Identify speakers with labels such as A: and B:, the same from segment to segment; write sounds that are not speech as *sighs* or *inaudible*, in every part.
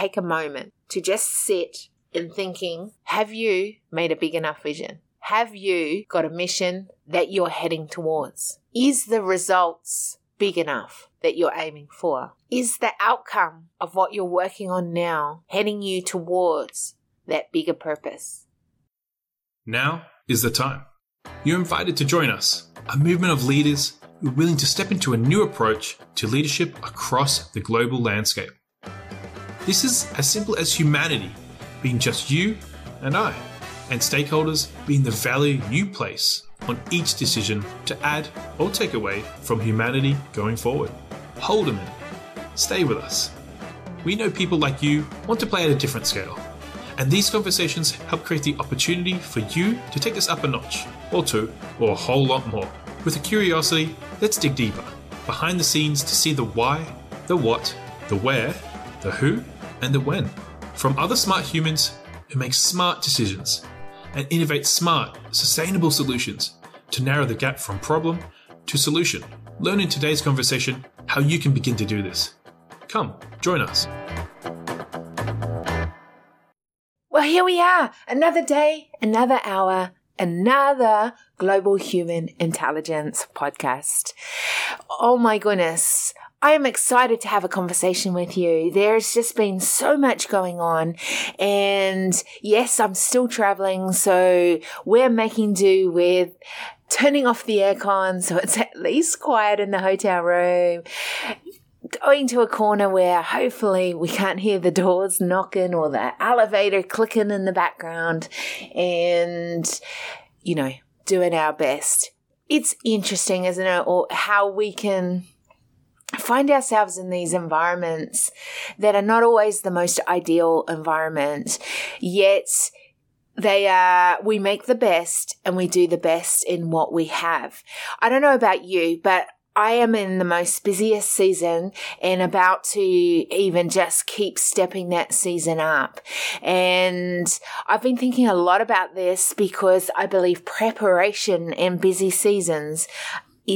A: take a moment to just sit in thinking have you made a big enough vision? Have you got a mission that you're heading towards? Is the results big enough that you're aiming for? Is the outcome of what you're working on now heading you towards that bigger purpose?
B: Now is the time. You're invited to join us, a movement of leaders who are willing to step into a new approach to leadership across the global landscape. This is as simple as humanity being just you and I, and stakeholders being the value you place on each decision to add or take away from humanity going forward. Hold a minute. Stay with us. We know people like you want to play at a different scale, and these conversations help create the opportunity for you to take this up a notch, or two, or a whole lot more. With a curiosity, let's dig deeper, behind the scenes to see the why, the what, the where, the who, and the when. From other smart humans who make smart decisions and innovate smart, sustainable solutions to narrow the gap from problem to solution. Learn in today's conversation how you can begin to do this. Come, join us.
A: Well, here we are. Another day, another hour, another Global Human Intelligence podcast. Oh my goodness. I am excited to have a conversation with you. There's just been so much going on. And yes, I'm still traveling. So we're making do with turning off the aircon so it's at least quiet in the hotel room. Going to a corner where hopefully we can't hear the doors knocking or the elevator clicking in the background and, you know, doing our best. It's interesting, isn't it? Or how we can find ourselves in these environments that are not always the most ideal environment, yet they are, we make the best and we do the best in what we have. I don't know about you, but I am in the most busiest season and about to even just keep stepping that season up. And I've been thinking a lot about this because I believe preparation in busy seasons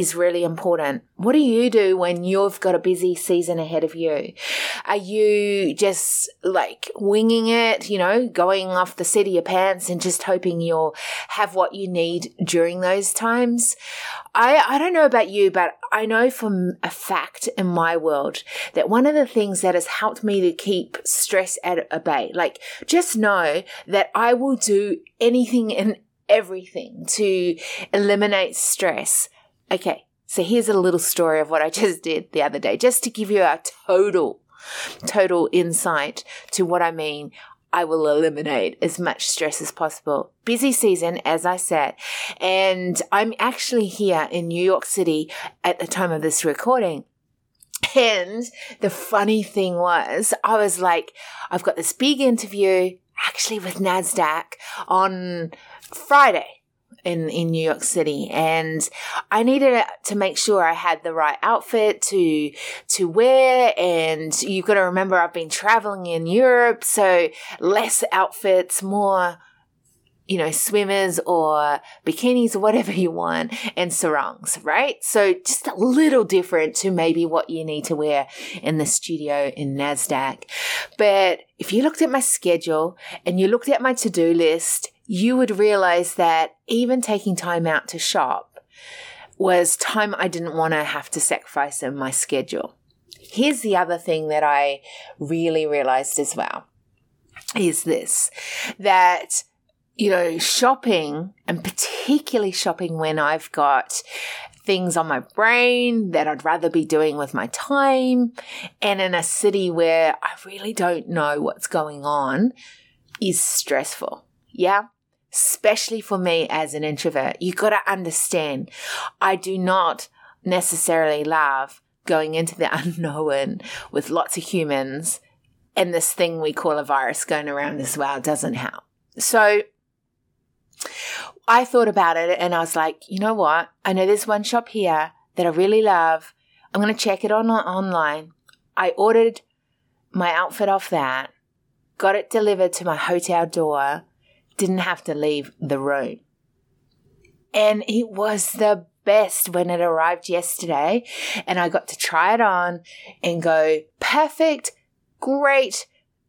A: is really important. What do you do when you've got a busy season ahead of you? Are you just like winging it, you know, going off the seat of your pants and just hoping you'll have what you need during those times? I, I don't know about you, but I know from a fact in my world that one of the things that has helped me to keep stress at a bay, like just know that I will do anything and everything to eliminate stress Okay, so here's a little story of what I *laughs* just did the other day, just to give you a total, total insight to what I mean. I will eliminate as much stress as possible. Busy season, as I said, and I'm actually here in New York City at the time of this recording. And the funny thing was, I was like, I've got this big interview actually with NASDAQ on Friday in, in New York City and I needed to make sure I had the right outfit to, to wear. And you've got to remember I've been traveling in Europe. So less outfits, more, you know, swimmers or bikinis or whatever you want and sarongs, right? So just a little different to maybe what you need to wear in the studio in NASDAQ. But if you looked at my schedule and you looked at my to-do list you would realize that even taking time out to shop was time I didn't want to have to sacrifice in my schedule. Here's the other thing that I really realized as well is this that you know, shopping and particularly shopping when I've got things on my brain that I'd rather be doing with my time and in a city where I really don't know what's going on is stressful. Yeah especially for me as an introvert. You got to understand, I do not necessarily love going into the *laughs* unknown with lots of humans and this thing we call a virus going around as well doesn't help. So I thought about it and I was like, you know what? I know there's one shop here that I really love. I'm going to check it on online. I ordered my outfit off that, got it delivered to my hotel door didn't have to leave the room. And it was the best when it arrived yesterday and I got to try it on and go, perfect, great,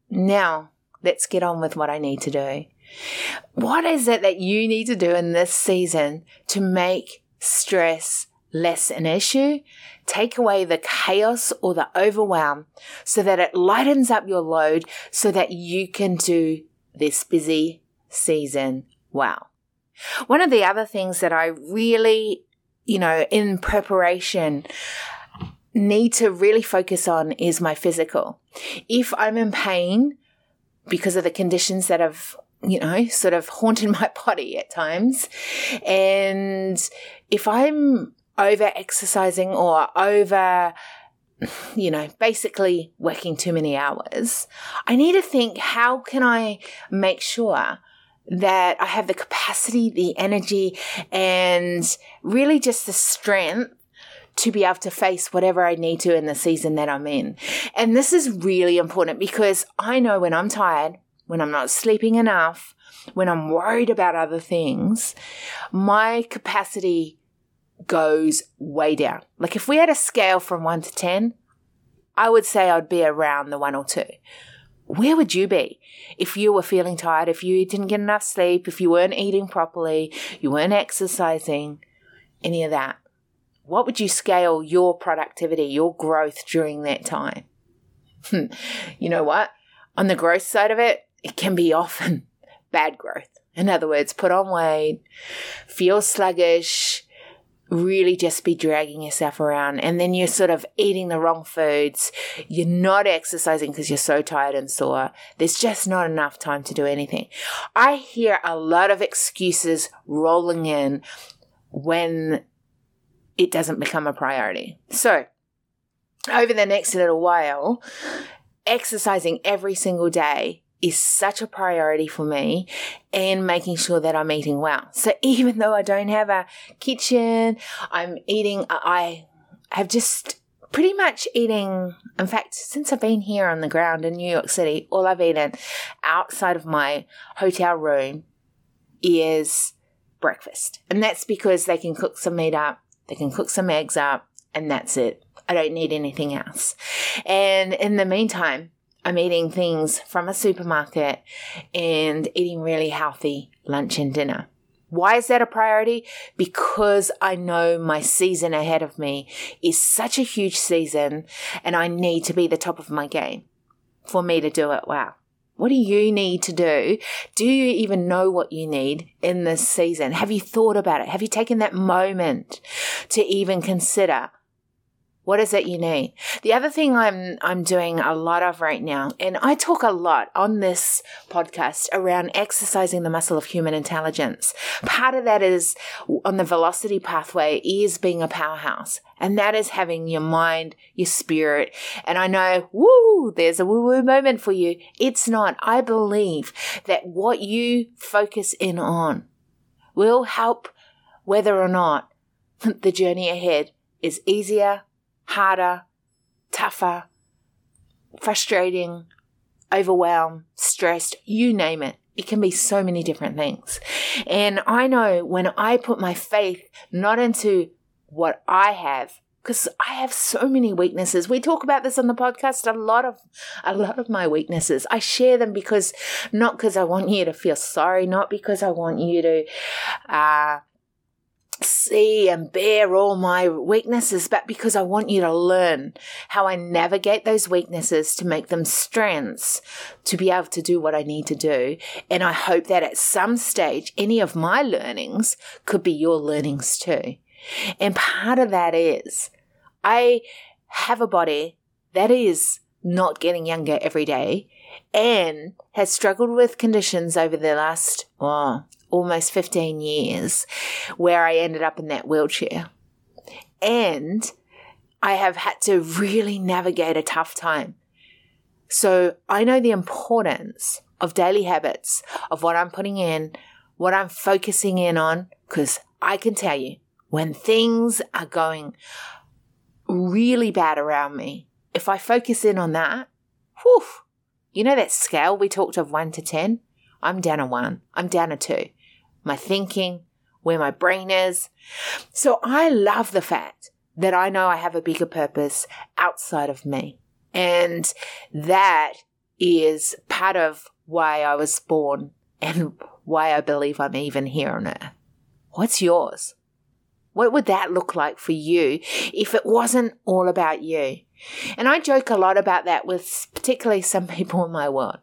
A: now let's get on with what I need to do. What is it that you need to do in this season to make stress less an issue? Take away the chaos or the overwhelm so that it lightens up your load so that you can do this busy season well. One of the other things that I really, you know, in preparation, need to really focus on is my physical. If I'm in pain because of the conditions that have you know, sort of haunted *laughs* my body at times. And if I'm over exercising or over, you know, basically working too many hours, I need to think how can I make sure that I have the capacity, the energy, and really just the strength to be able to face whatever I need to in the season that I'm in. And this is really important because I know when I'm tired, when I'm not sleeping enough, when I'm worried about other things, my capacity goes way down. Like if we had a scale from one to 10, I would say I'd be around the one or two. Where would you be if you were feeling tired, if you didn't get enough sleep, if you weren't eating properly, you weren't exercising, any of that? What would you scale your productivity, your growth during that time? Hmm. you know what? On the growth side of it, it can be often *laughs* bad growth. In other words, put on weight, feel sluggish, really just be dragging yourself around. And then you're sort of eating the wrong foods. You're not exercising because you're so tired and sore. There's just not enough time to do anything. I hear a lot of excuses rolling in when it doesn't become a priority. So, over the next little while, exercising every single day is such a priority for me and making sure that I'm eating well. So *laughs* even though I don't have a kitchen, I'm eating, I have just pretty much eating, in fact, since I've been here on the ground in New York City, all I've eaten outside of my hotel room is breakfast. And that's because they can cook some meat up, they can cook some eggs up, and that's it. I don't need anything else. And in the meantime, I'm eating things from a supermarket and eating really healthy lunch and dinner. Why is that a priority? Because I know my season ahead of me is such a huge season and I need to be the top of my game for me to do it well. What do you need to do? Do you even know what you need in this season? Have you thought about it? Have you taken that moment to even consider what is it you need? The other thing I'm I'm doing a lot of right now, and I talk a lot on this podcast around exercising the muscle of human intelligence. Part of that is on the velocity pathway is being a powerhouse. And that is having your mind, your spirit. And I know, woo, there's a woo woo moment for you. It's not. I believe that what you focus in on will help whether or not *laughs* the journey ahead is easier harder, tougher, frustrating, overwhelmed, stressed, you name it. It can be so many different things. And I know when I put my faith not into what I have, because I have so many weaknesses. We talk about this on the podcast. A lot of, a lot of my weaknesses. I share them because, not because I want you to feel sorry, not because I want you to, uh, see and bear all my weaknesses, but because I want you to learn how I navigate those weaknesses to make them strengths to be able to do what I need to do. And I hope that at some stage, any of my learnings could be your learnings too. And part of that is I have a body that is not getting younger every day and has struggled with conditions over the last, oh, almost 15 years where I ended up in that wheelchair. And I have had to really navigate a tough time. So I know the importance of daily habits, of what I'm putting in, what I'm focusing in on, because I can tell you when things are going really bad around me, if I focus in on that, whew, you know that scale we talked of one to 10? I'm down a one. I'm down a two my thinking, where my brain is. So I love the fact that I know I have a bigger purpose outside of me. And that is part of why I was born and why I believe I'm even here on earth. What's yours? What would that look like for you if it wasn't all about you? And I joke a lot about that with particularly some *laughs* people in my world,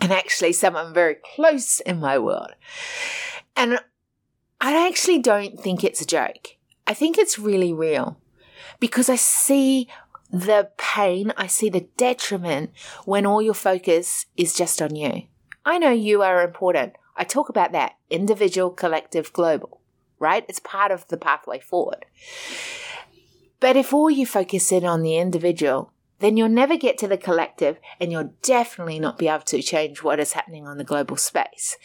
A: and actually someone very close in my world. And I actually don't think it's a joke. I think it's really real because I see the pain, I see the detriment when all your focus is just on you. I know you are important. I talk about that individual, collective, global right? It's part of the pathway forward. But if all you focus in on the individual, then you'll never get to the collective and you'll definitely not be able to change what is happening on the global space.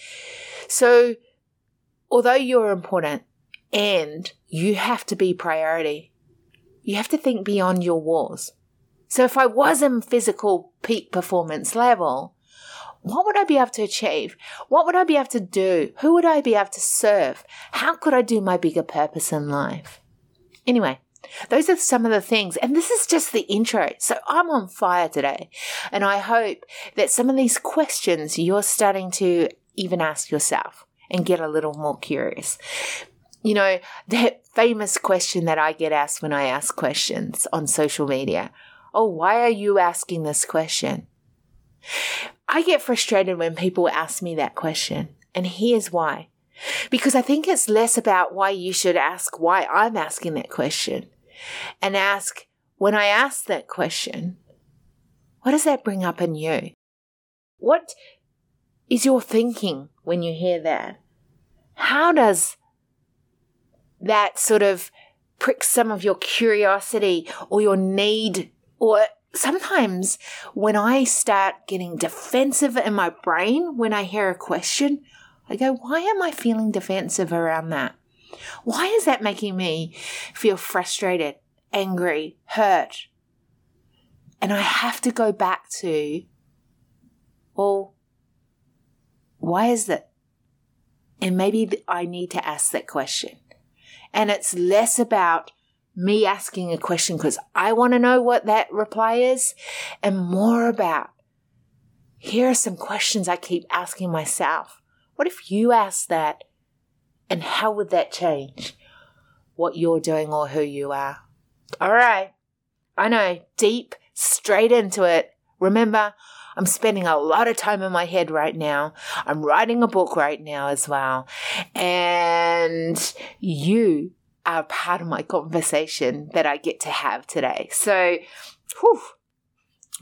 A: So, although you're important and you have to be priority, you have to think beyond your walls. So, if I was in physical peak performance level, what would I be able to achieve? What would I be able to do? Who would I be able to serve? How could I do my bigger purpose in life? Anyway, those are some of the things. And this is just the intro. So I'm on fire today. And I hope that some of these questions you're starting to even ask yourself and get a little more curious. You know, that famous question that I get asked when I ask questions on social media. Oh, why are you asking this question? I get frustrated when people ask me that question, and here's why. Because I think it's less about why you should ask why I'm asking that question and ask when I ask that question, what does that bring up in you? What is your thinking when you hear that? How does that sort of prick some of your curiosity or your need or sometimes when I start getting defensive in my brain when I hear a question, I go, why am I feeling defensive around that? Why is that making me feel frustrated, angry, hurt? And I have to go back to, well, why is that? And maybe I need to ask that question. And it's less about me asking a question because I want to know what that reply is and more about here are some questions I keep asking myself. What if you ask that? And how would that change what you're doing or who you are? All right. I know, deep, straight into it. Remember, I'm spending a lot of time in my head right now. I'm writing a book right now as well. And you are part of my conversation that I get to have today. So, whew,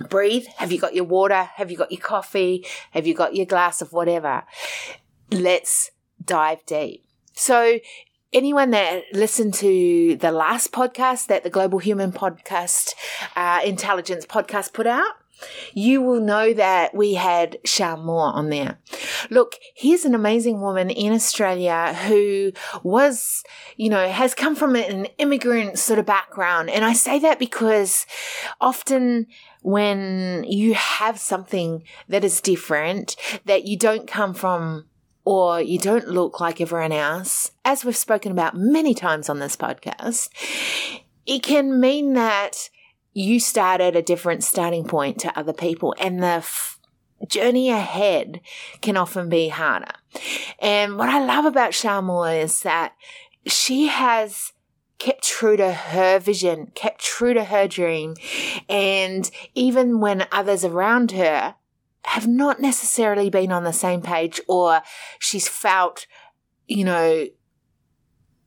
A: breathe. Have you got your water? Have you got your coffee? Have you got your glass of whatever? Let's dive deep. So, anyone that listened to the last podcast that the Global Human Podcast, uh, Intelligence podcast put out, you will know that we had Shar Moore on there. Look, here's an amazing woman in Australia who was, you know, has come from an immigrant sort of background. And I say that because often when you have something that is different, that you don't come from or you don't look like everyone else, as we've spoken about many times on this podcast, it can mean that you start at a different starting point to other people and the f- journey ahead can often be harder. And what I love about Shar is that she has kept true to her vision, kept true to her dream. And even when others around her have not necessarily been on the same page or she's felt, you know,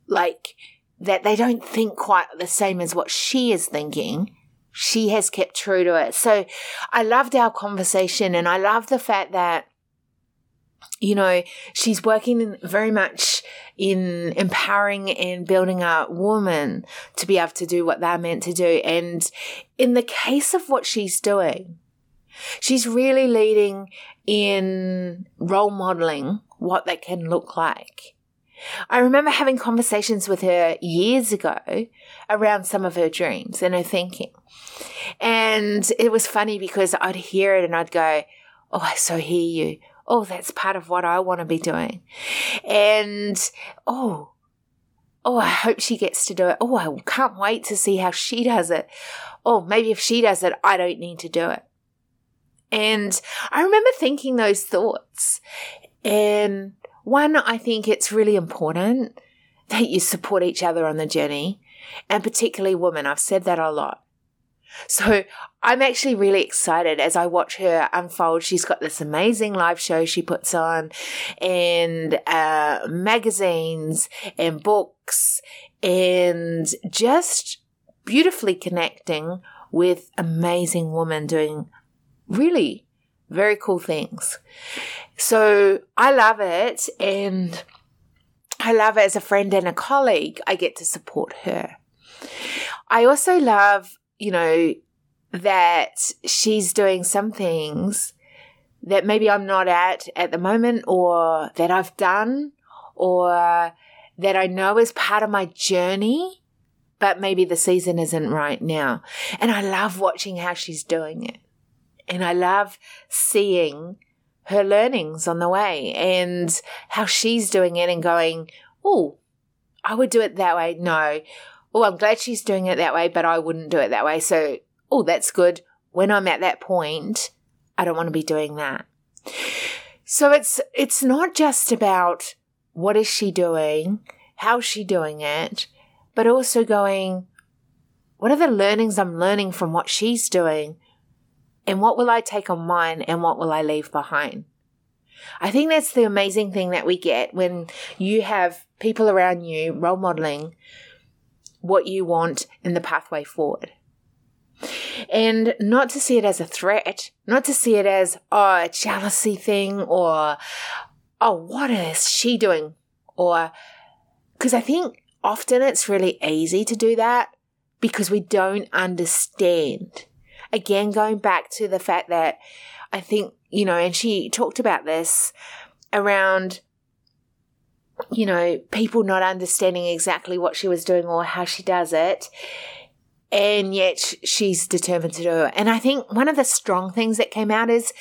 A: like that they don't think quite the same as what she is thinking, she has kept true to it. So I loved our conversation and I love the fact that you know, she's working very much in empowering and building a woman to be able to do what they're meant to do. And in the case of what she's doing, she's really leading in role modeling what that can look like. I remember having conversations with her years ago around some of her dreams and her thinking. And it was funny because I'd hear it and I'd go, Oh, I so hear you. Oh, that's part of what I want to be doing. And oh, oh, I hope she gets to do it. Oh, I can't wait to see how she does it. Oh, maybe if she does it, I don't need to do it. And I remember thinking those thoughts. And one, I think it's really important that you support each other on the journey, and particularly women. I've said that a lot. So I'm actually really excited as I watch her unfold. She's got this amazing live show she puts on, and uh, magazines and books, and just beautifully connecting with amazing women doing really very cool things. So I love it, and I love it as a friend and a colleague. I get to support her. I also love you know, that she's doing some things that maybe I'm not at at the moment or that I've done or that I know is part of my journey, but maybe the season isn't right now. And I love watching how she's doing it. And I love seeing her learnings on the way and how she's doing it and going, oh, I would do it that way. No, oh, I'm glad she's doing it that way, but I wouldn't do it that way. So, oh, that's good. When I'm at that point, I don't want to be doing that. So it's it's not just about what is she doing, how's she doing it, but also going, what are the learnings I'm learning from what she's doing? And what will I take on mine and what will I leave behind? I think that's the amazing thing that we get when you have people around you role modeling what you want in the pathway forward. And not to see it as a threat, not to see it as, oh, a jealousy thing or, oh, what is she doing? Or, because I think often it's really easy to do that because we don't understand. Again, going back to the fact that I think, you know, and she talked about this around you know, people not understanding exactly what she was doing or how she does it. And yet she's determined to do it. And I think one of the strong things that came out is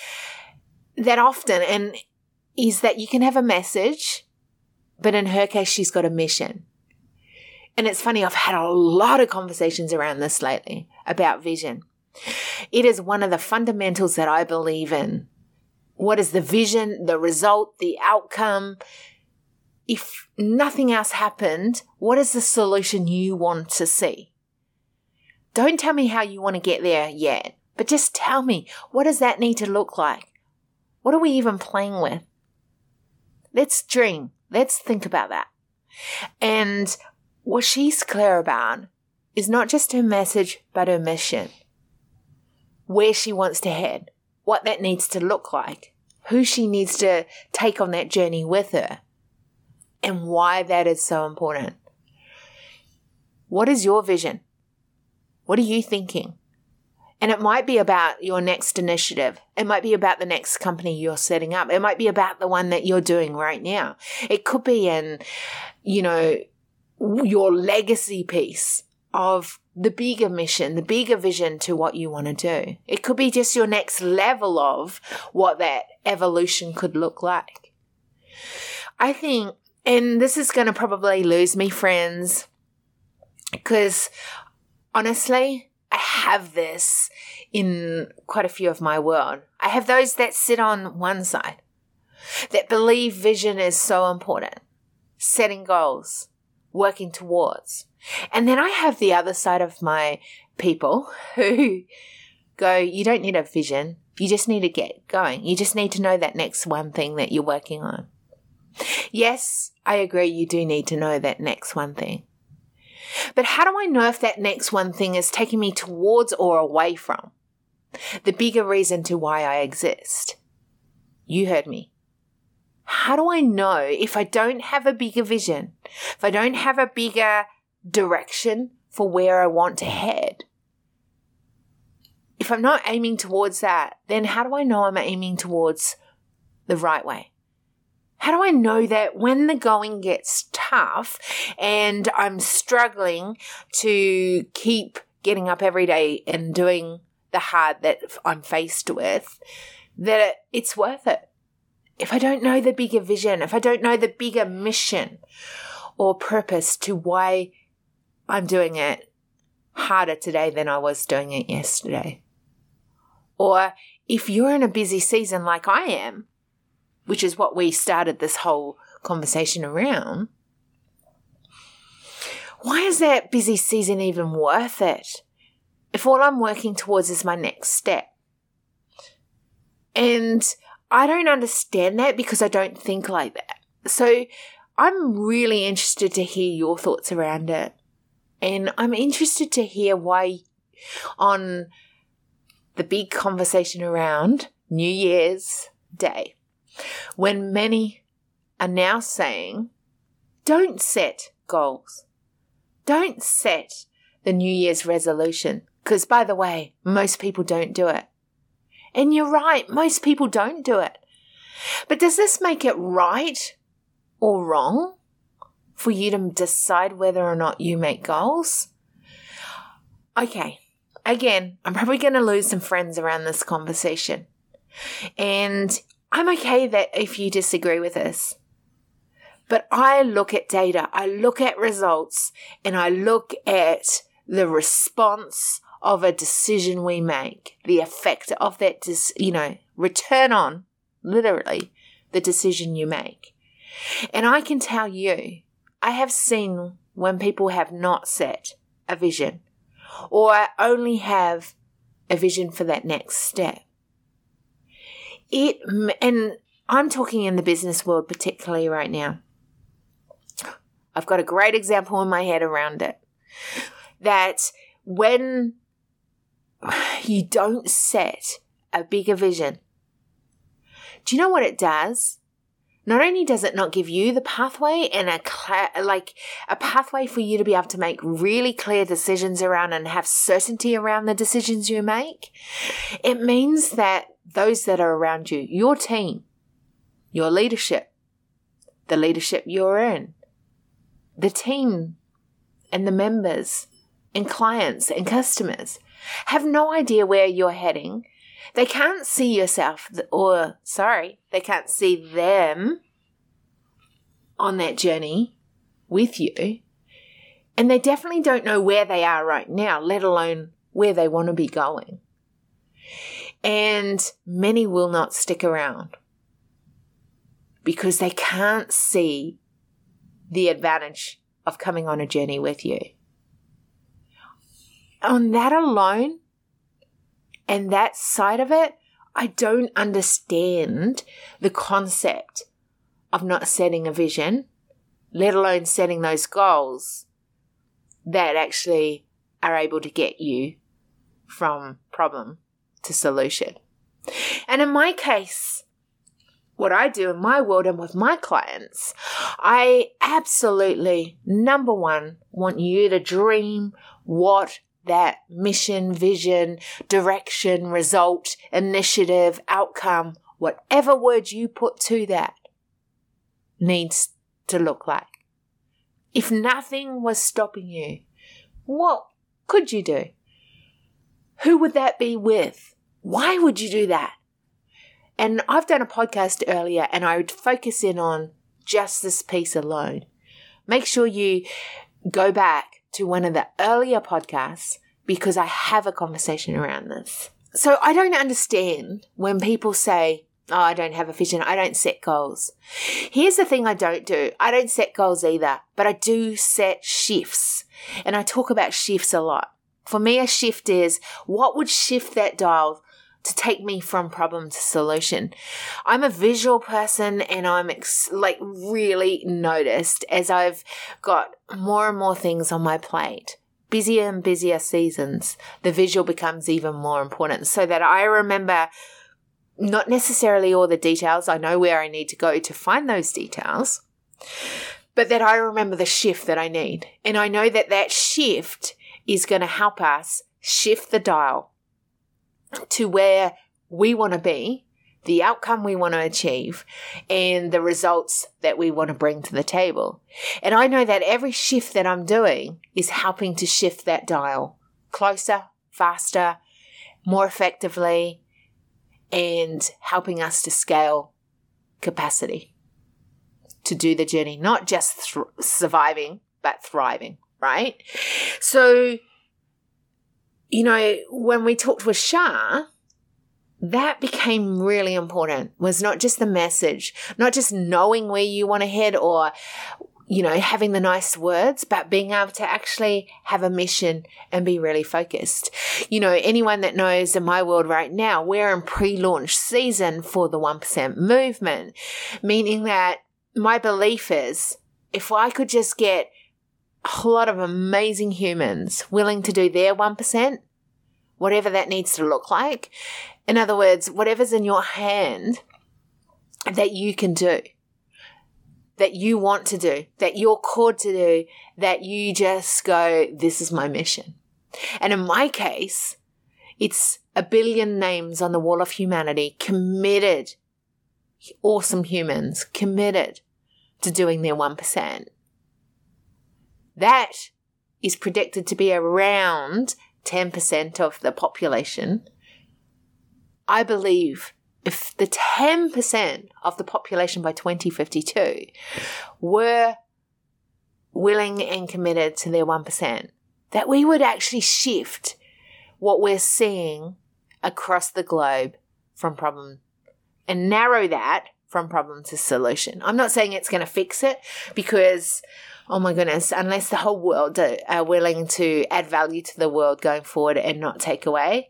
A: that often, and is that you can have a message, but in her case, she's got a mission. And it's funny, I've had a lot of conversations around this lately about vision. It is one of the fundamentals that I believe in. What is the vision, the result, the outcome, if nothing else happened, what is the solution you want to see? Don't tell me how you want to get there yet, but just tell me what does that need to look like? What are we even playing with? Let's dream. Let's think about that. And what she's clear about is not just her message, but her mission. Where she wants to head, what that needs to look like, who she needs to take on that journey with her and why that is so important. What is your vision? What are you thinking? And it might be about your next initiative. It might be about the next company you're setting up. It might be about the one that you're doing right now. It could be in, you know, your legacy piece of the bigger mission, the bigger vision to what you want to do. It could be just your next level of what that evolution could look like. I think and this is going to probably lose me friends because honestly, I have this in quite a few of my world. I have those that sit on one side that believe vision is so important, setting goals, working towards. And then I have the other side of my people *laughs* who go, you don't need a vision. You just need to get going. You just need to know that next one thing that you're working on. Yes, I agree, you do need to know that next one thing. But how do I know if that next one thing is taking me towards or away from? The bigger reason to why I exist. You heard me. How do I know if I don't have a bigger vision, if I don't have a bigger direction for where I want to head? If I'm not aiming towards that, then how do I know I'm aiming towards the right way? How do I know that when the going gets tough and I'm struggling to keep getting up every day and doing the hard that I'm faced with, that it's worth it? If I don't know the bigger vision, if I don't know the bigger mission or purpose to why I'm doing it harder today than I was doing it yesterday. Or if you're in a busy season like I am, which is what we started this whole conversation around, why is that busy season even worth it if all I'm working towards is my next step? And I don't understand that because I don't think like that. So I'm really interested to hear your thoughts around it. And I'm interested to hear why on the big conversation around New Year's Day, when many are now saying, don't set goals. Don't set the New Year's resolution. Because, by the way, most people don't do it. And you're right, most people don't do it. But does this make it right or wrong for you to decide whether or not you make goals? Okay, again, I'm probably going to lose some friends around this conversation. And I'm okay that if you disagree with this. But I look at data, I look at results, and I look at the response of a decision we make, the effect of that, dis- you know, return on, literally, the decision you make. And I can tell you, I have seen when people have not set a vision or only have a vision for that next step. It, and I'm talking in the business world particularly right now. I've got a great example in my head around it. That when *sighs* you don't set a bigger vision, do you know what it does? Not only does it not give you the pathway and a like a pathway for you to be able to make really clear decisions around and have certainty around the decisions you make, it means that those that are around you, your team, your leadership, the leadership you're in, the team and the members and clients and customers have no idea where you're heading. They can't see yourself, or sorry, they can't see them on that journey with you. And they definitely don't know where they are right now, let alone where they want to be going. And many will not stick around because they can't see the advantage of coming on a journey with you. On that alone, and that side of it, I don't understand the concept of not setting a vision, let alone setting those goals that actually are able to get you from problem to solution. And in my case, what I do in my world and with my clients, I absolutely, number one, want you to dream what that mission, vision, direction, result, initiative, outcome, whatever word you put to that needs to look like. If nothing was stopping you, what could you do? Who would that be with? Why would you do that? And I've done a podcast earlier and I would focus in on just this piece alone. Make sure you go back to one of the earlier podcasts because I have a conversation around this. So I don't understand when people say, Oh, I don't have a vision. I don't set goals. Here's the thing I don't do. I don't set goals either, but I do set shifts. And I talk about shifts a lot. For me, a shift is what would shift that dial to take me from problem to solution. I'm a visual person and I'm ex- like really noticed as I've got more and more things on my plate. Busier and busier seasons, the visual becomes even more important so that I remember not necessarily all the details. I know where I need to go to find those details, but that I remember the shift that I need. And I know that that shift is going to help us shift the dial to where we want to be, the outcome we want to achieve, and the results that we want to bring to the table. And I know that every shift that I'm doing is helping to shift that dial closer, faster, more effectively, and helping us to scale capacity to do the journey, not just th- surviving, but thriving, right? So, you know, when we talked with Shar, that became really important was not just the message, not just knowing where you want to head or you know, having the nice words, but being able to actually have a mission and be really focused. You know, anyone that knows in my world right now, we're in pre launch season for the 1% movement, meaning that my belief is if I could just get a whole lot of amazing humans willing to do their 1%, whatever that needs to look like. In other words, whatever's in your hand that you can do that you want to do, that you're called to do, that you just go, this is my mission. And in my case, it's a billion names on the wall of humanity committed, awesome humans committed to doing their 1%. That is predicted to be around 10% of the population. I believe if the 10% of the population by 2052 were willing and committed to their 1%, that we would actually shift what we're seeing across the globe from problem and narrow that from problem to solution. I'm not saying it's going to fix it because, oh my goodness, unless the whole world are willing to add value to the world going forward and not take away,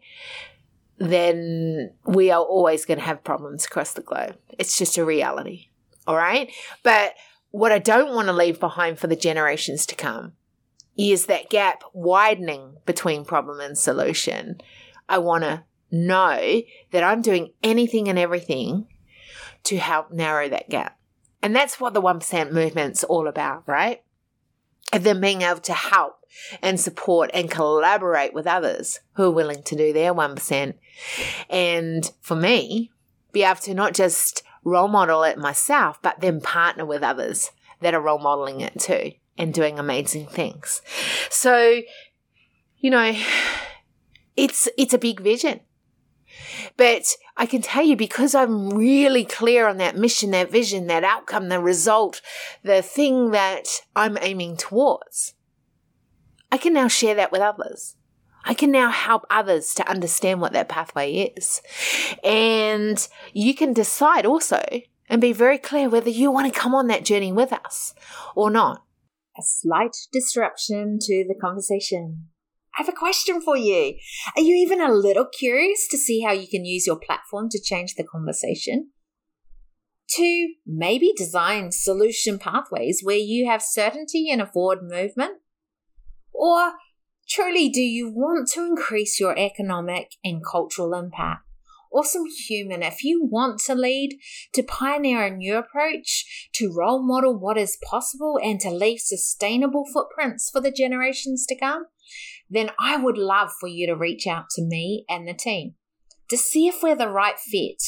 A: then we are always going to have problems across the globe. It's just a reality. All right. But what I don't want to leave behind for the generations to come is that gap widening between problem and solution. I want to know that I'm doing anything and everything to help narrow that gap. And that's what the 1% movement's all about, right? And then being able to help and support and collaborate with others who are willing to do their 1%. And for me, be able to not just role model it myself, but then partner with others that are role modeling it too and doing amazing things. So, you know, *sighs* it's it's a big vision. But I can tell you because I'm really clear on that mission, that vision, that outcome, the result, the thing that I'm aiming towards. I can now share that with others. I can now help others to understand what that pathway is. And you can decide also and be very clear whether you want to come on that journey with us or not.
C: A slight disruption to the conversation. I have a question for you. Are you even a little curious to see how you can use your platform to change the conversation? To maybe design solution pathways where you have certainty in a forward movement? Or truly do you want to increase your economic and cultural impact? Awesome human, if you want to lead, to pioneer a new approach, to role model what is possible, and to leave sustainable footprints for the generations to come, then I would love for you to reach out to me and the team to see if we're the right fit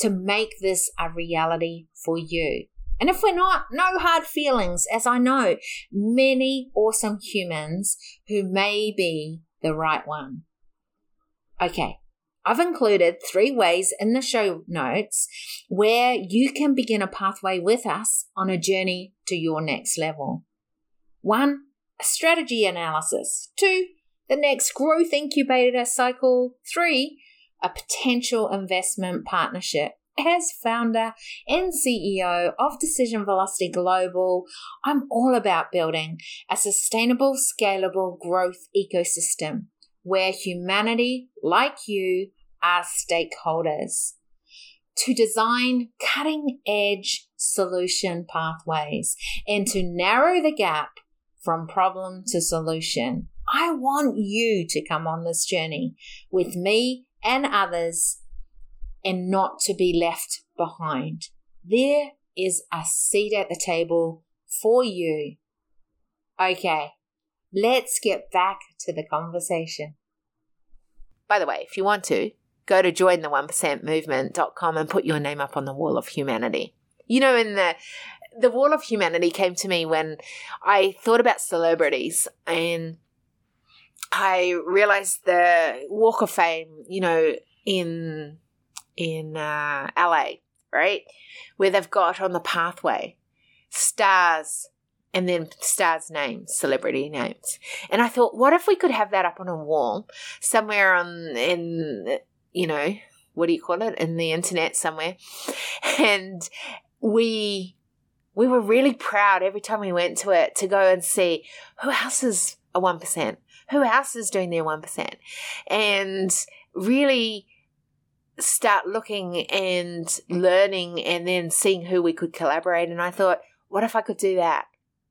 C: to make this a reality for you. And if we're not, no hard feelings, as I know many awesome humans who may be the right one. Okay. I've included three ways in the show notes where you can begin a pathway with us on a journey to your next level. One, a strategy analysis. Two, the next growth incubator cycle. Three, a potential investment partnership. As founder and CEO of Decision Velocity Global, I'm all about building a sustainable, scalable growth ecosystem where humanity, like you, are stakeholders to design cutting edge solution pathways and to narrow the gap from problem to solution. I want you to come on this journey with me and others and not to be left behind. There is a seat at the table for you. Okay, let's get back to the conversation.
A: By the way, if you want to, go to jointhe1percentmovement.com and put your name up on the wall of humanity. You know, in the the wall of humanity came to me when I thought about celebrities and I realized the Walk of Fame, you know, in in uh, LA, right, where they've got on the pathway stars and then stars' names, celebrity names, and I thought, what if we could have that up on a wall somewhere on in you know what do you call it? In the internet somewhere. And we we were really proud every time we went to it to go and see who else is a 1% who else is doing their 1% and really start looking and learning and then seeing who we could collaborate. And i thought what if i could do that?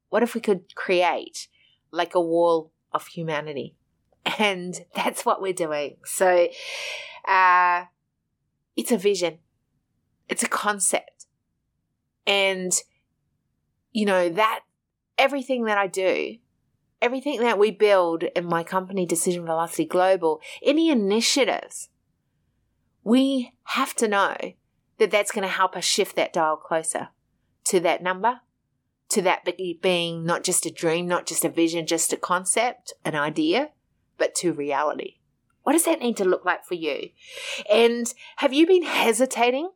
A: What if we could create like a wall of humanity? And *laughs* that's what we're doing. So uh it's a vision, it's a concept. And, you know, that everything that I do, everything that we build in my company, Decision Velocity Global, any initiatives, we have to know that that's going to help us shift that dial closer to that number, to that being not just a dream, not just a vision, just a concept, an idea, but to reality. What does that need to look like for you? And have you been hesitating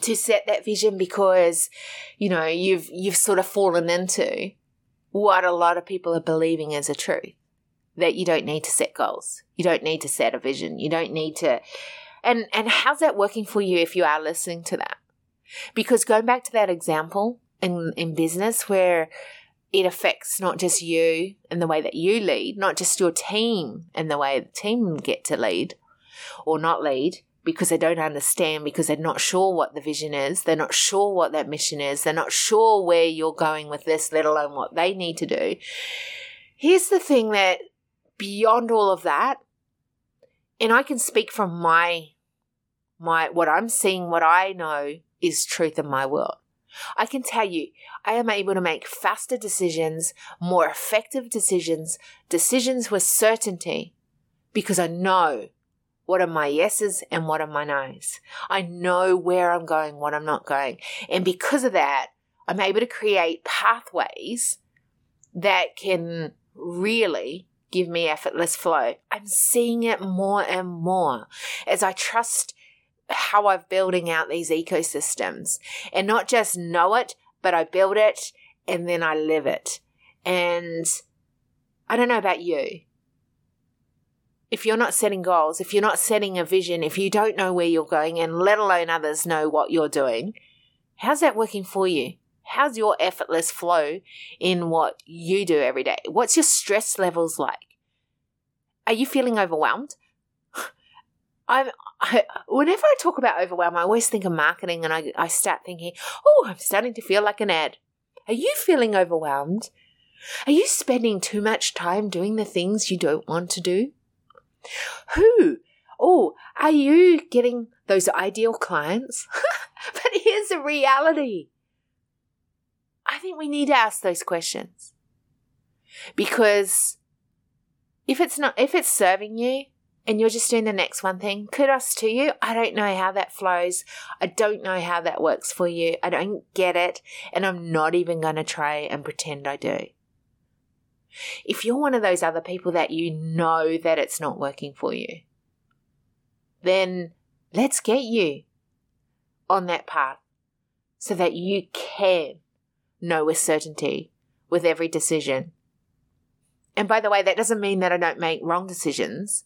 A: to set that vision because, you know, you've you've sort of fallen into what a lot of people are believing as a truth that you don't need to set goals. You don't need to set a vision. You don't need to and and how's that working for you if you are listening to that? Because going back to that example in in business where it affects not just you and the way that you lead, not just your team and the way the team get to lead or not lead because they don't understand, because they're not sure what the vision is, they're not sure what that mission is, they're not sure where you're going with this, let alone what they need to do. Here's the thing that beyond all of that, and I can speak from my my what I'm seeing, what I know is truth in my world. I can tell you, I am able to make faster decisions, more effective decisions, decisions with certainty, because I know what are my yeses and what are my nos. I know where I'm going, what I'm not going. And because of that, I'm able to create pathways that can really give me effortless flow. I'm seeing it more and more as I trust how I'm building out these ecosystems and not just know it, but I build it and then I live it. And I don't know about you. If you're not setting goals, if you're not setting a vision, if you don't know where you're going, and let alone others know what you're doing, how's that working for you? How's your effortless flow in what you do every day? What's your stress levels like? Are you feeling overwhelmed? *laughs* I'm I, whenever I talk about overwhelm, I always think of marketing and I, I start thinking, oh, I'm starting to feel like an ad. Are you feeling overwhelmed? Are you spending too much time doing the things you don't want to do? Who? Oh, are you getting those ideal clients? *laughs* but here's the reality. I think we need to ask those questions. Because if it's not, if it's serving you, and you're just doing the next one thing, kudos to you. I don't know how that flows. I don't know how that works for you. I don't get it. And I'm not even going to try and pretend I do. If you're one of those other people that you know that it's not working for you, then let's get you on that path so that you can know with certainty with every decision. And by the way, that doesn't mean that I don't make wrong decisions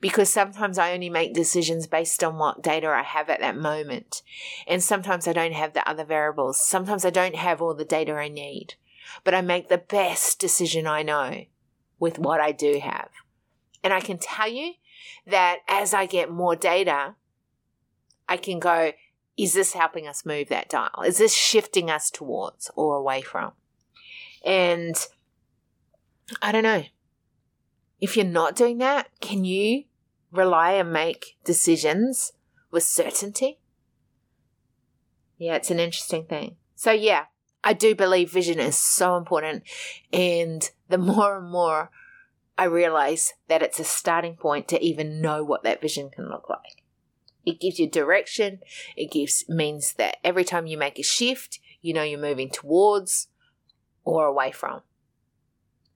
A: because sometimes I only make decisions based on what data I have at that moment. And sometimes I don't have the other variables. Sometimes I don't have all the data I need, but I make the best decision I know with what I do have. And I can tell you that as I get more data, I can go, is this helping us move that dial? Is this shifting us towards or away from? And I don't know. If you're not doing that, can you rely and make decisions with certainty? Yeah, it's an interesting thing. So, yeah, I do believe vision is so important. And the more and more I realize that it's a starting point to even know what that vision can look like. It gives you direction. It gives means that every time you make a shift, you know you're moving towards or away from.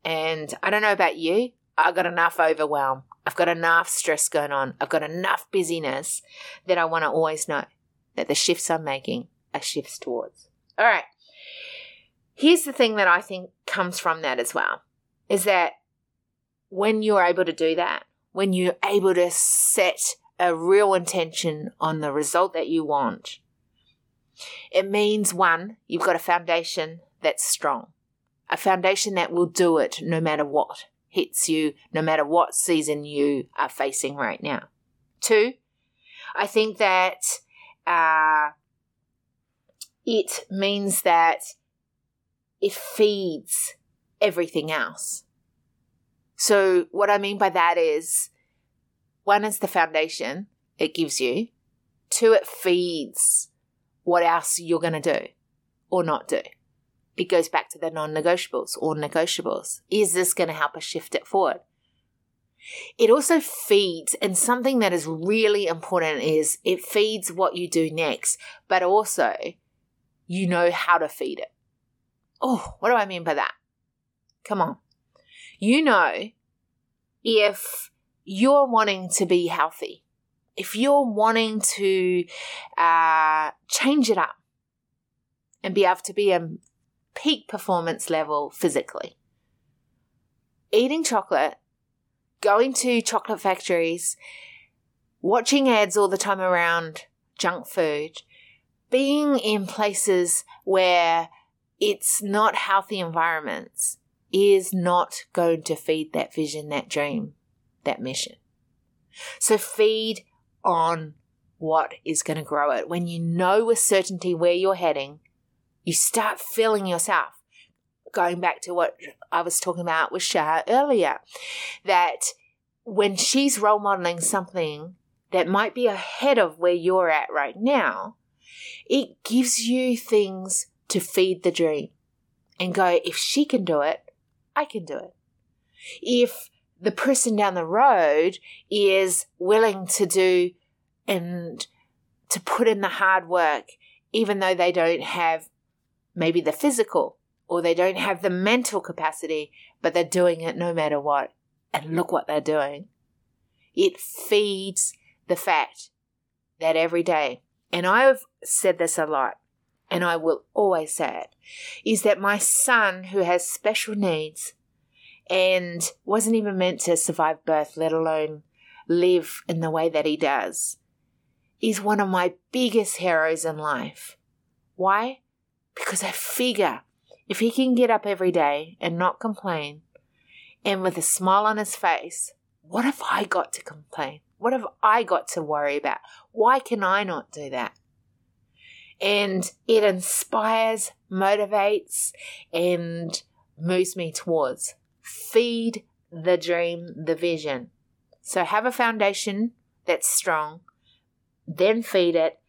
A: And I don't know about you, I've got enough overwhelm. I've got enough stress going on. I've got enough busyness that I want to always know that the shifts I'm making are shifts towards. All right. Here's the thing that I think comes from that as well is that when you're able to do that, when you're able to set a real intention on the result that you want, it means one, you've got a foundation that's strong, a foundation that will do it no matter what hits you, no matter what season you are facing right now. Two, I think that uh, it means that it feeds everything else. So, what I mean by that is one is the foundation it gives you, two, it feeds what else you're going to do or not do. It goes back to the non negotiables or negotiables. Is this going to help us shift it forward? It also feeds, and something that is really important is it feeds what you do next, but also you know how to feed it. Oh, what do I mean by that? Come on. You know, if you're wanting to be healthy, if you're wanting to uh, change it up and be able to be a peak performance level physically, eating chocolate, going to chocolate factories, watching ads all the time around junk food, being in places where it's not healthy environments is not going to feed that vision, that dream, that mission. So feed on what is going to grow it. When you know with certainty where you're heading, you start filling yourself. Going back to what I was talking about with Shar earlier, that when she's role modeling something that might be ahead of where you're at right now, it gives you things to feed the dream and go, if she can do it, I can do it. If the person down the road is willing to do and to put in the hard work, even though they don't have maybe the physical or they don't have the mental capacity, but they're doing it no matter what. And look what they're doing. It feeds the fact that every day and I've said this a lot, and I will always say it, is that my son, who has special needs and wasn't even meant to survive birth, let alone live in the way that he does, is one of my biggest heroes in life. Why? Because I figure if he can get up every day and not complain, and with a smile on his face, what have I got to complain? What have I got to worry about? Why can I not do that? And it inspires, motivates, and moves me towards feed the dream, the vision. So have a foundation that's strong, then feed it,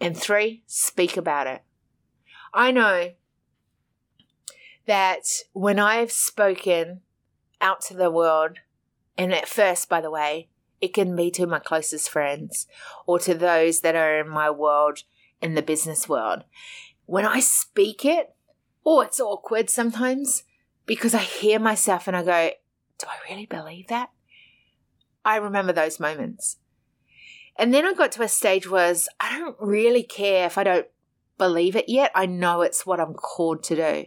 A: and three, speak about it. I know that when I've spoken out to the world, and at first, by the way, it can be to my closest friends or to those that are in my world, in the business world. When I speak it, oh, it's awkward sometimes because I hear myself and I go, do I really believe that? I remember those moments. And then I got to a stage where I don't really care if I don't believe it yet. I know it's what I'm called to do.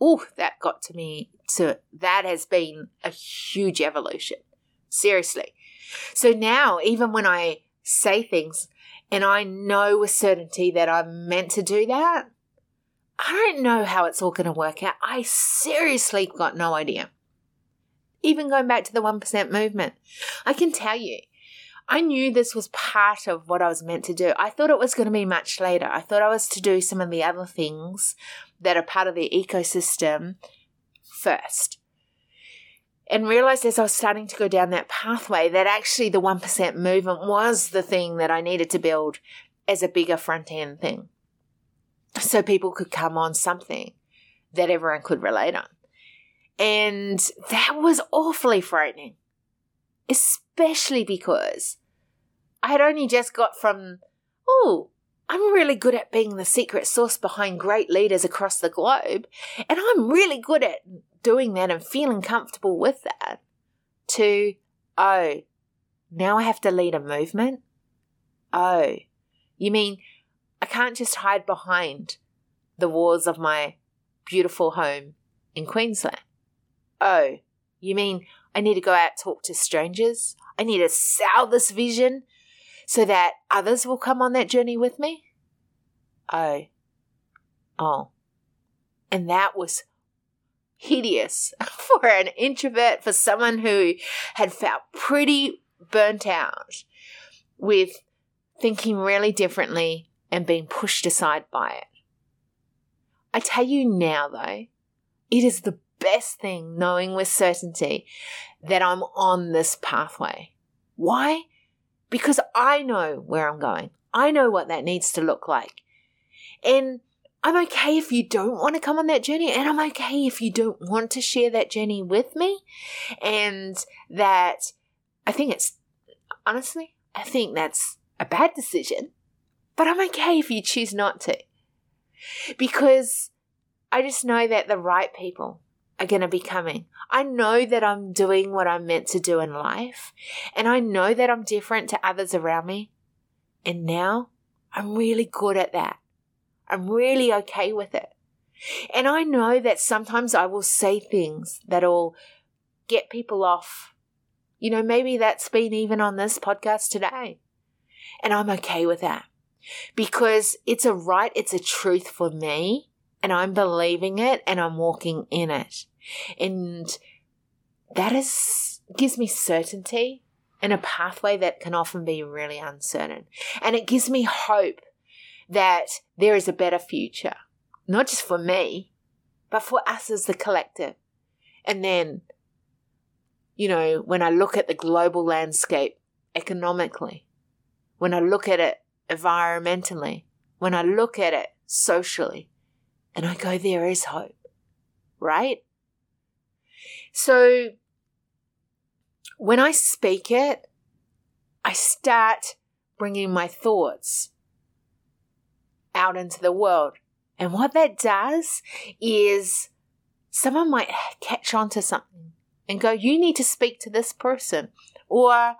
A: Oh, that got to me. To that has been a huge evolution. Seriously. So now, even when I say things and I know with certainty that I'm meant to do that, I don't know how it's all going to work out. I seriously got no idea. Even going back to the 1% movement, I can tell you, I knew this was part of what I was meant to do. I thought it was going to be much later. I thought I was to do some of the other things that are part of the ecosystem first and realized as I was starting to go down that pathway that actually the 1% movement was the thing that I needed to build as a bigger front end thing. So people could come on something that everyone could relate on. And that was awfully frightening, especially because I had only just got from, oh, I'm really good at being the secret source behind great leaders across the globe, and I'm really good at doing that and feeling comfortable with that, to, oh, now I have to lead a movement? Oh, you mean I can't just hide behind the walls of my beautiful home in Queensland? Oh, you mean I need to go out talk to strangers? I need to sell this vision so that others will come on that journey with me? Oh. Oh. And that was hideous *laughs* for an introvert, for someone who had felt pretty burnt out with thinking really differently and being pushed aside by it. I tell you now, though, it is the best thing knowing with certainty that I'm on this pathway. Why? Because I know where I'm going. I know what that needs to look like. And I'm okay if you don't want to come on that journey, and I'm okay if you don't want to share that journey with me. And that I think it's honestly, I think that's a bad decision, but I'm okay if you choose not to. Because I just know that the right people are going to be coming. I know that I'm doing what I'm meant to do in life, and I know that I'm different to others around me. And now I'm really good at that. I'm really okay with it. And I know that sometimes I will say things that'll get people off. You know, maybe that's been even on this podcast today. And I'm okay with that because it's a right, it's a truth for me, and I'm believing it and I'm walking in it. And that is gives me certainty in a pathway that can often be really uncertain. And it gives me hope that there is a better future, not just for me, but for us as the collective. And then, you know, when I look at the global landscape economically, when I look at it environmentally, when I look at it socially, and I go, there is hope, right? So when I speak it, I start bringing my thoughts out into the world. And what that does is someone might catch on to something and go, You need to speak to this person. Or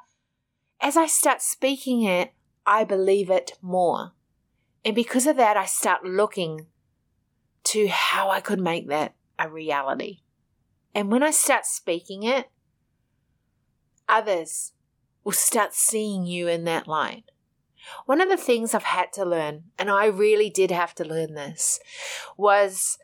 A: as I start speaking it, I believe it more. And because of that, I start looking to how I could make that a reality. And when I start speaking it, others will start seeing you in that light. One of the things I've had to learn, and I really did have to learn this, was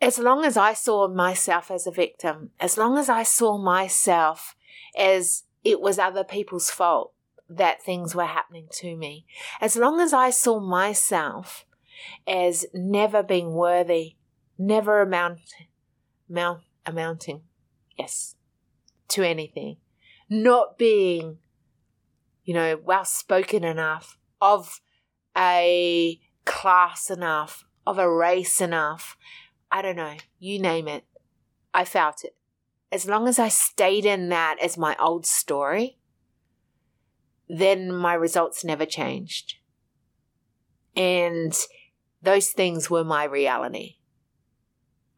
A: as long as I saw myself as a victim, as long as I saw myself as it was other people's fault that things were happening to me, as long as I saw myself as never being worthy, never amount, amount, amounting, yes, to anything, not being you know, well spoken enough, of a class enough, of a race enough. I don't know, you name it. I felt it. As long as I stayed in that as my old story, then my results never changed. And those things were my reality.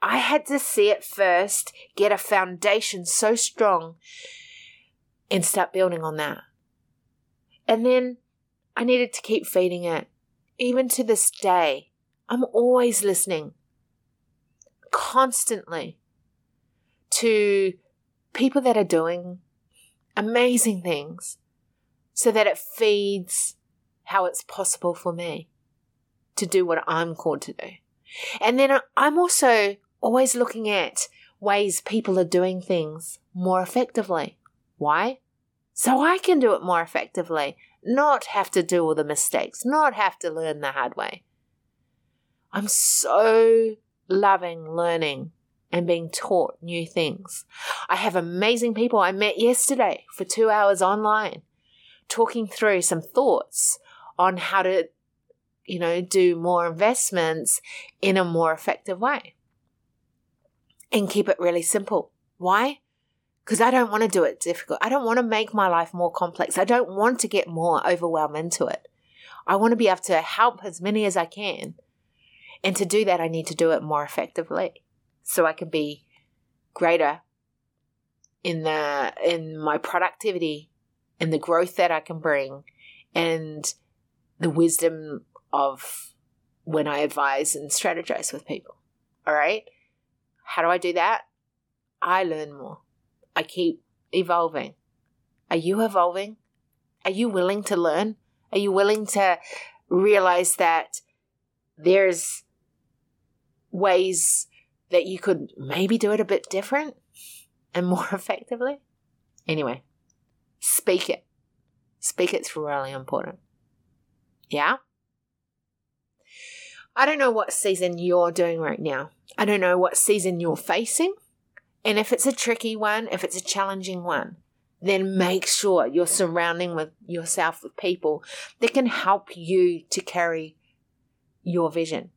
A: I had to see it first, get a foundation so strong, and start building on that. And then I needed to keep feeding it. Even to this day, I'm always listening constantly to people that are doing amazing things so that it feeds how it's possible for me to do what I'm called to do. And then I'm also always looking at ways people are doing things more effectively. Why? So I can do it more effectively, not have to do all the mistakes, not have to learn the hard way. I'm so loving learning and being taught new things. I have amazing people I met yesterday for two hours online talking through some thoughts on how to, you know, do more investments in a more effective way and keep it really simple. Why? Because I don't want to do it difficult. I don't want to make my life more complex. I don't want to get more overwhelmed into it. I want to be able to help as many as I can. And to do that, I need to do it more effectively so I can be greater in the in my productivity and the growth that I can bring and the wisdom of when I advise and strategize with people. All right? How do I do that? I learn more. I keep evolving. Are you evolving? Are you willing to learn? Are you willing to realize that there's ways that you could maybe do it a bit different and more *laughs* effectively? Anyway, speak it. Speak it's really important. Yeah? I don't know what season you're doing right now. I don't know what season you're facing. And if it's a tricky one, if it's a challenging one, then make sure you're surrounding with yourself with people that can help you to carry your vision,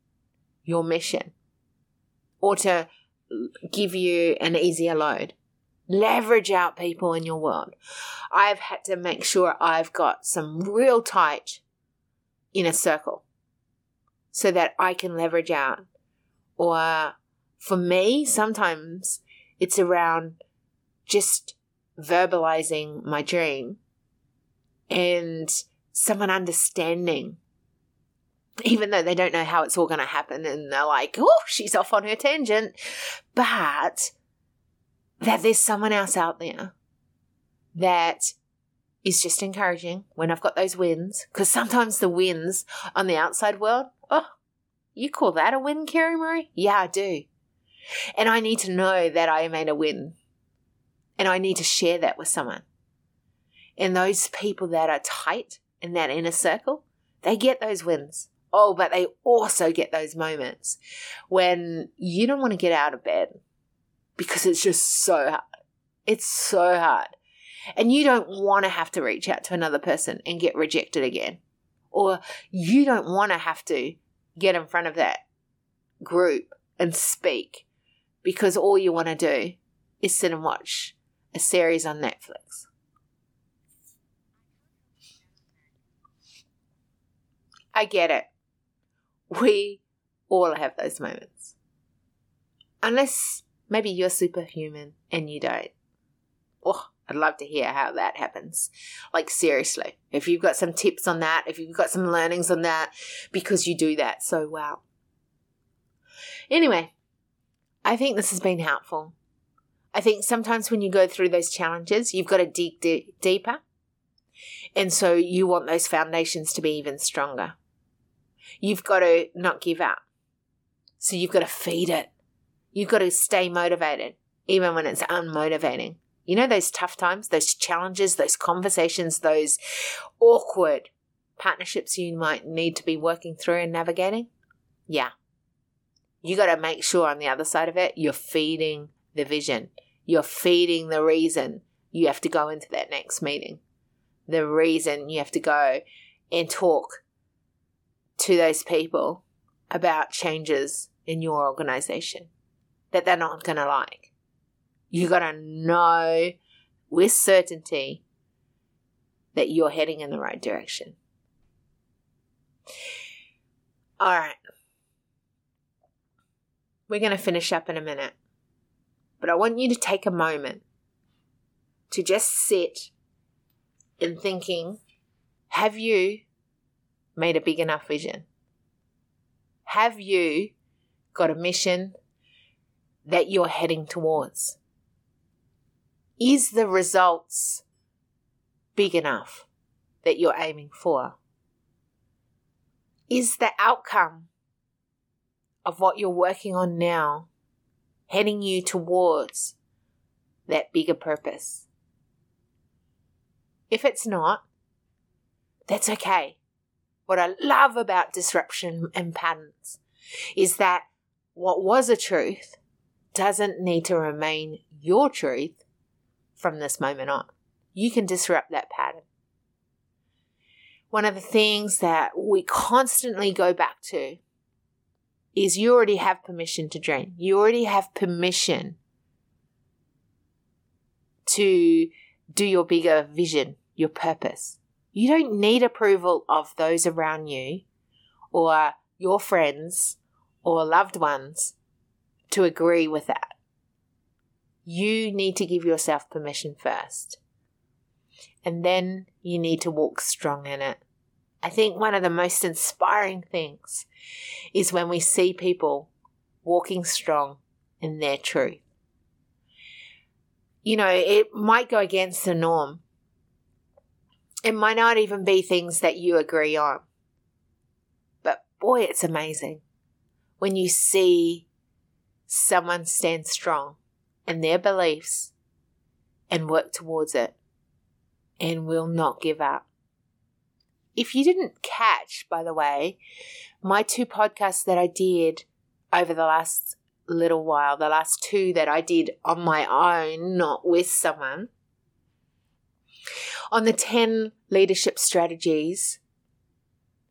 A: your mission, or to give you an easier load. Leverage out people in your world. I've had to make sure I've got some real tight inner circle so that I can leverage out. Or for me, sometimes it's around just verbalizing my dream and someone understanding even though they don't know how it's all going to happen and they're like, oh, she's off on her tangent. But that there's someone else out there that is just encouraging when I've got those wins. Because sometimes the wins on the outside world, oh, you call that a win, Kerry Marie? Yeah, I do. And I need to know that I made a win and I need to share that with someone. And those people that are tight in that inner circle, they get those wins. Oh, but they also get those moments when you don't want to get out of bed because it's just so hard. It's so hard. And you don't want to have to reach out to another person and get rejected again. Or you don't want to have to get in front of that group and speak because all you want to do is sit and watch a series on Netflix. I get it. We all have those moments. Unless maybe you're superhuman and you don't. Oh, I'd love to hear how that happens. Like, seriously, if you've got some tips on that, if you've got some learnings on that, because you do that so well. Anyway, I think this has been helpful. I think sometimes when you go through those challenges, you've got to dig d- deeper. And so you want those foundations to be even stronger. You've got to not give up. So you've got to feed it. You've got to stay motivated, even when it's unmotivating. You know, those tough times, those challenges, those conversations, those awkward partnerships you might need to be working through and navigating? Yeah. You got to make sure on the other side of it, you're feeding the vision. You're feeding the reason you have to go into that next meeting. The reason you have to go and talk to those people about changes in your organization that they're not going to like. You got to know with certainty that you're heading in the right direction. All right. We're going to finish up in a minute. But I want you to take a moment to just sit in thinking have you made a big enough vision? Have you got a mission that you're heading towards? Is the results big enough that you're aiming for? Is the outcome of what you're working on now heading you towards that bigger purpose. If it's not, that's okay. What I love about disruption and patterns is that what was a truth doesn't need to remain your truth from this moment on. You can disrupt that pattern. One of the things that we constantly go back to is you already have permission to dream. You already have permission to do your bigger vision, your purpose. You don't need approval of those around you or your friends or loved ones to agree with that. You need to give yourself permission first. And then you need to walk strong in it. I think one of the most inspiring things is when we see people walking strong in their truth. You know, it might go against the norm It might not even be things that you agree on. But boy, it's amazing when you see someone stand strong in their beliefs and work towards it and will not give up. If you didn't catch, by the way, my two podcasts that I did over the last little while, the last two that I did on my own, not with someone, on the 10 leadership strategies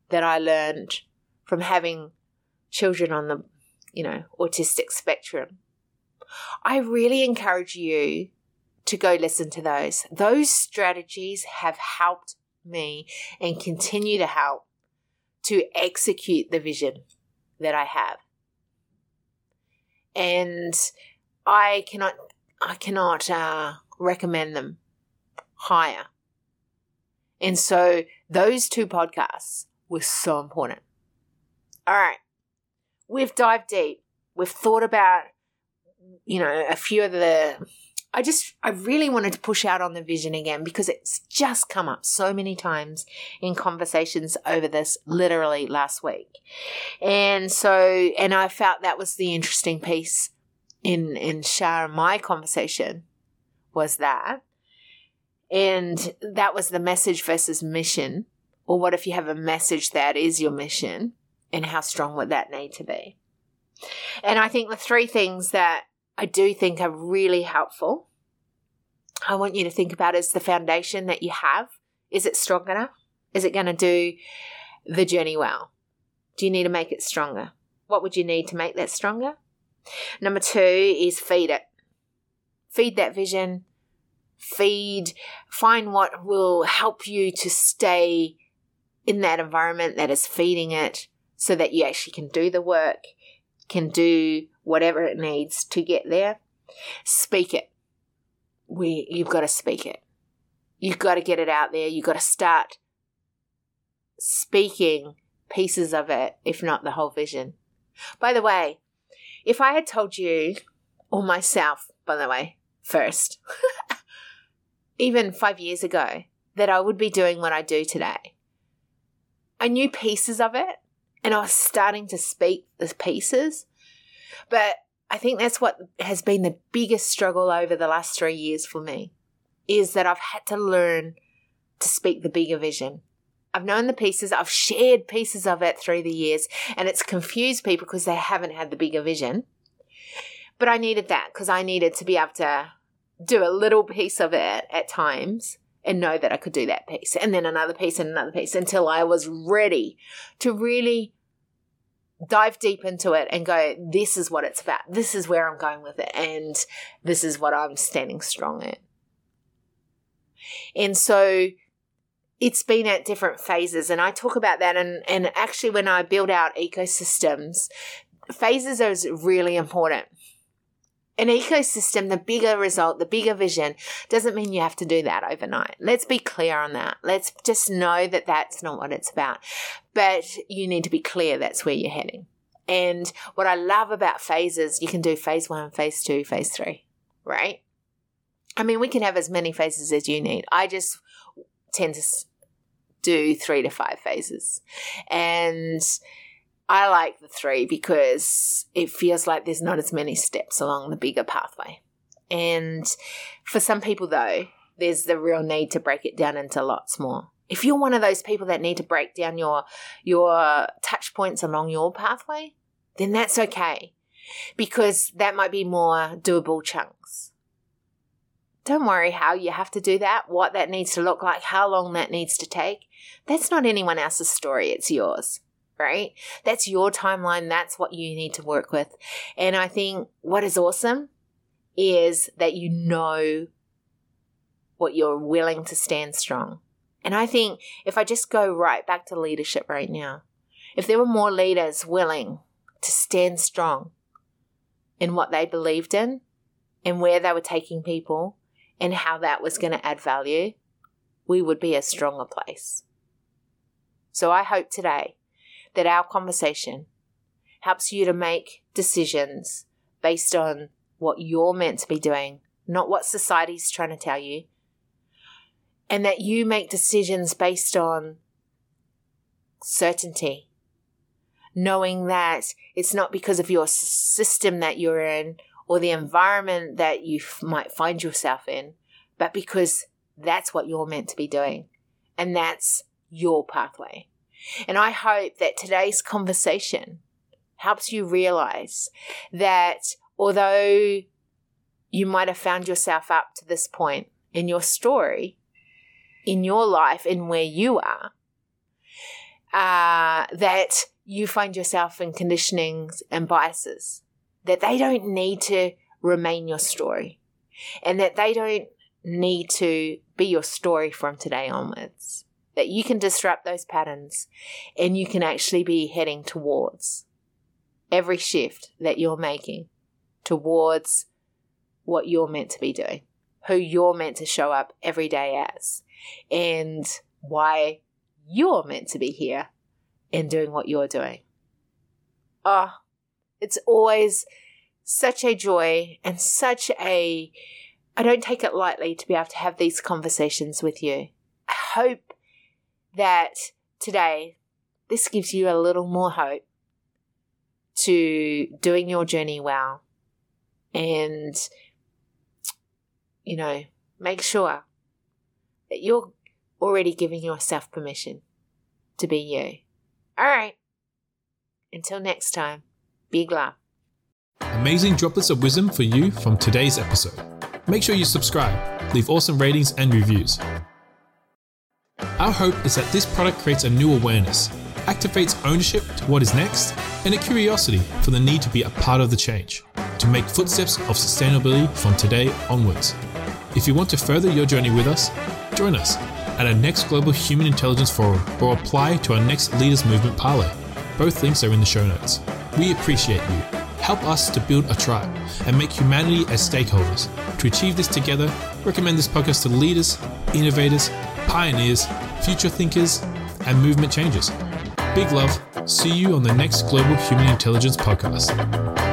A: that I learned from having children on the, you know, autistic spectrum. I really encourage you to go listen to those. Those strategies have helped me and continue to help to execute the vision that I have. And I cannot I cannot uh, recommend them higher. And so those two podcasts were so important. All right. We've dived deep. We've thought about, you know, a few of the I just, I really wanted to push out on the vision again because it's just come up so many times in conversations over this literally last week. And so, and I felt that was the interesting piece in, in Shar my conversation was that. And that was the message versus mission. Or what if you have a message that is your mission and how strong would that need to be? And I think the three things that I do think are really helpful. I want you to think about is the foundation that you have. Is it strong enough? Is it going to do the journey well? Do you need to make it stronger? What would you need to make that stronger? Number two is feed it. Feed that vision. Feed, find what will help you to stay in that environment that is feeding it so that you actually can do the work, can do whatever it needs to get there. Speak it. We you've got to speak it. You've got to get it out there. You've got to start speaking pieces of it, if not the whole vision. By the way, if I had told you, or myself, by the way, first, *laughs* even five years ago, that I would be doing what I do today, I knew pieces of it and I was starting to speak the pieces. But I think that's what has been the biggest struggle over the last three years for me is that I've had to learn to speak the bigger vision. I've known the pieces, I've shared pieces of it through the years, and it's confused people because they haven't had the bigger vision. But I needed that because I needed to be able to do a little piece of it at times and know that I could do that piece, and then another piece and another piece until I was ready to really dive deep into it and go, this is what it's about. This is where I'm going with it. And this is what I'm standing strong in. And so it's been at different phases. And I talk about that. And, and actually, when I build out ecosystems, phases are really important an ecosystem, the bigger result, the bigger vision, doesn't mean you have to do that overnight. Let's be clear on that. Let's just know that that's not what it's about. But you need to be clear that's where you're heading. And what I love about phases, you can do phase one, phase two, phase three, right? I mean, we can have as many phases as you need. I just tend to do three to five phases. And I like the three because it feels like there's not as many steps along the bigger pathway. And for some people, though, there's the real need to break it down into lots more. If you're one of those people that need to break down your your touch points along your pathway, then that's okay because that might be more doable chunks. Don't worry how you have to do that, what that needs to look like, how long that needs to take. That's not anyone else's story, it's yours right? That's your timeline. That's what you need to work with. And I think what is awesome is that you know what you're willing to stand strong. And I think if I just go right back to leadership right now, if there were more leaders willing to stand strong in what they believed in and where they were taking people and how that was going to add value, we would be a stronger place. So I hope today that our conversation helps you to make decisions based on what you're meant to be doing, not what society's trying to tell you. and that you make decisions based on certainty, knowing that it's not because of your system that you're in or the environment that you f- might find yourself in, but because that's what you're meant to be doing. And that's your pathway. And I hope that today's conversation helps you realize that although you might have found yourself up to this point in your story, in your life, in where you are, uh, that you find yourself in conditionings and biases, that they don't need to remain your story, and that they don't need to be your story from today onwards. That you can disrupt those patterns and you can actually be heading towards every shift that you're making towards what you're meant to be doing, who you're meant to show up every day as, and why you're meant to be here and doing what you're doing. Oh, it's always such a joy and such a. I don't take it lightly to be able to have these conversations with you. I hope that today this gives you a little more hope to doing your journey well and, you know, make sure that you're already giving yourself permission to be you. All right. Until next time, big love.
B: Amazing droplets of wisdom for you from today's episode. Make sure you subscribe, leave awesome ratings and reviews. Our hope is that this product creates a new awareness, activates ownership to what is next, and a curiosity for the need to be a part of the change, to make footsteps of sustainability from today onwards. If you want to further your journey with us, join us at our next Global Human Intelligence Forum or apply to our next Leaders Movement Parlay. Both links are in the show notes. We appreciate you. Help us to build a tribe and make humanity as stakeholders. To achieve this together, recommend this podcast to leaders, innovators, pioneers, future thinkers, and movement changers. Big love. See you on the next Global Human Intelligence podcast.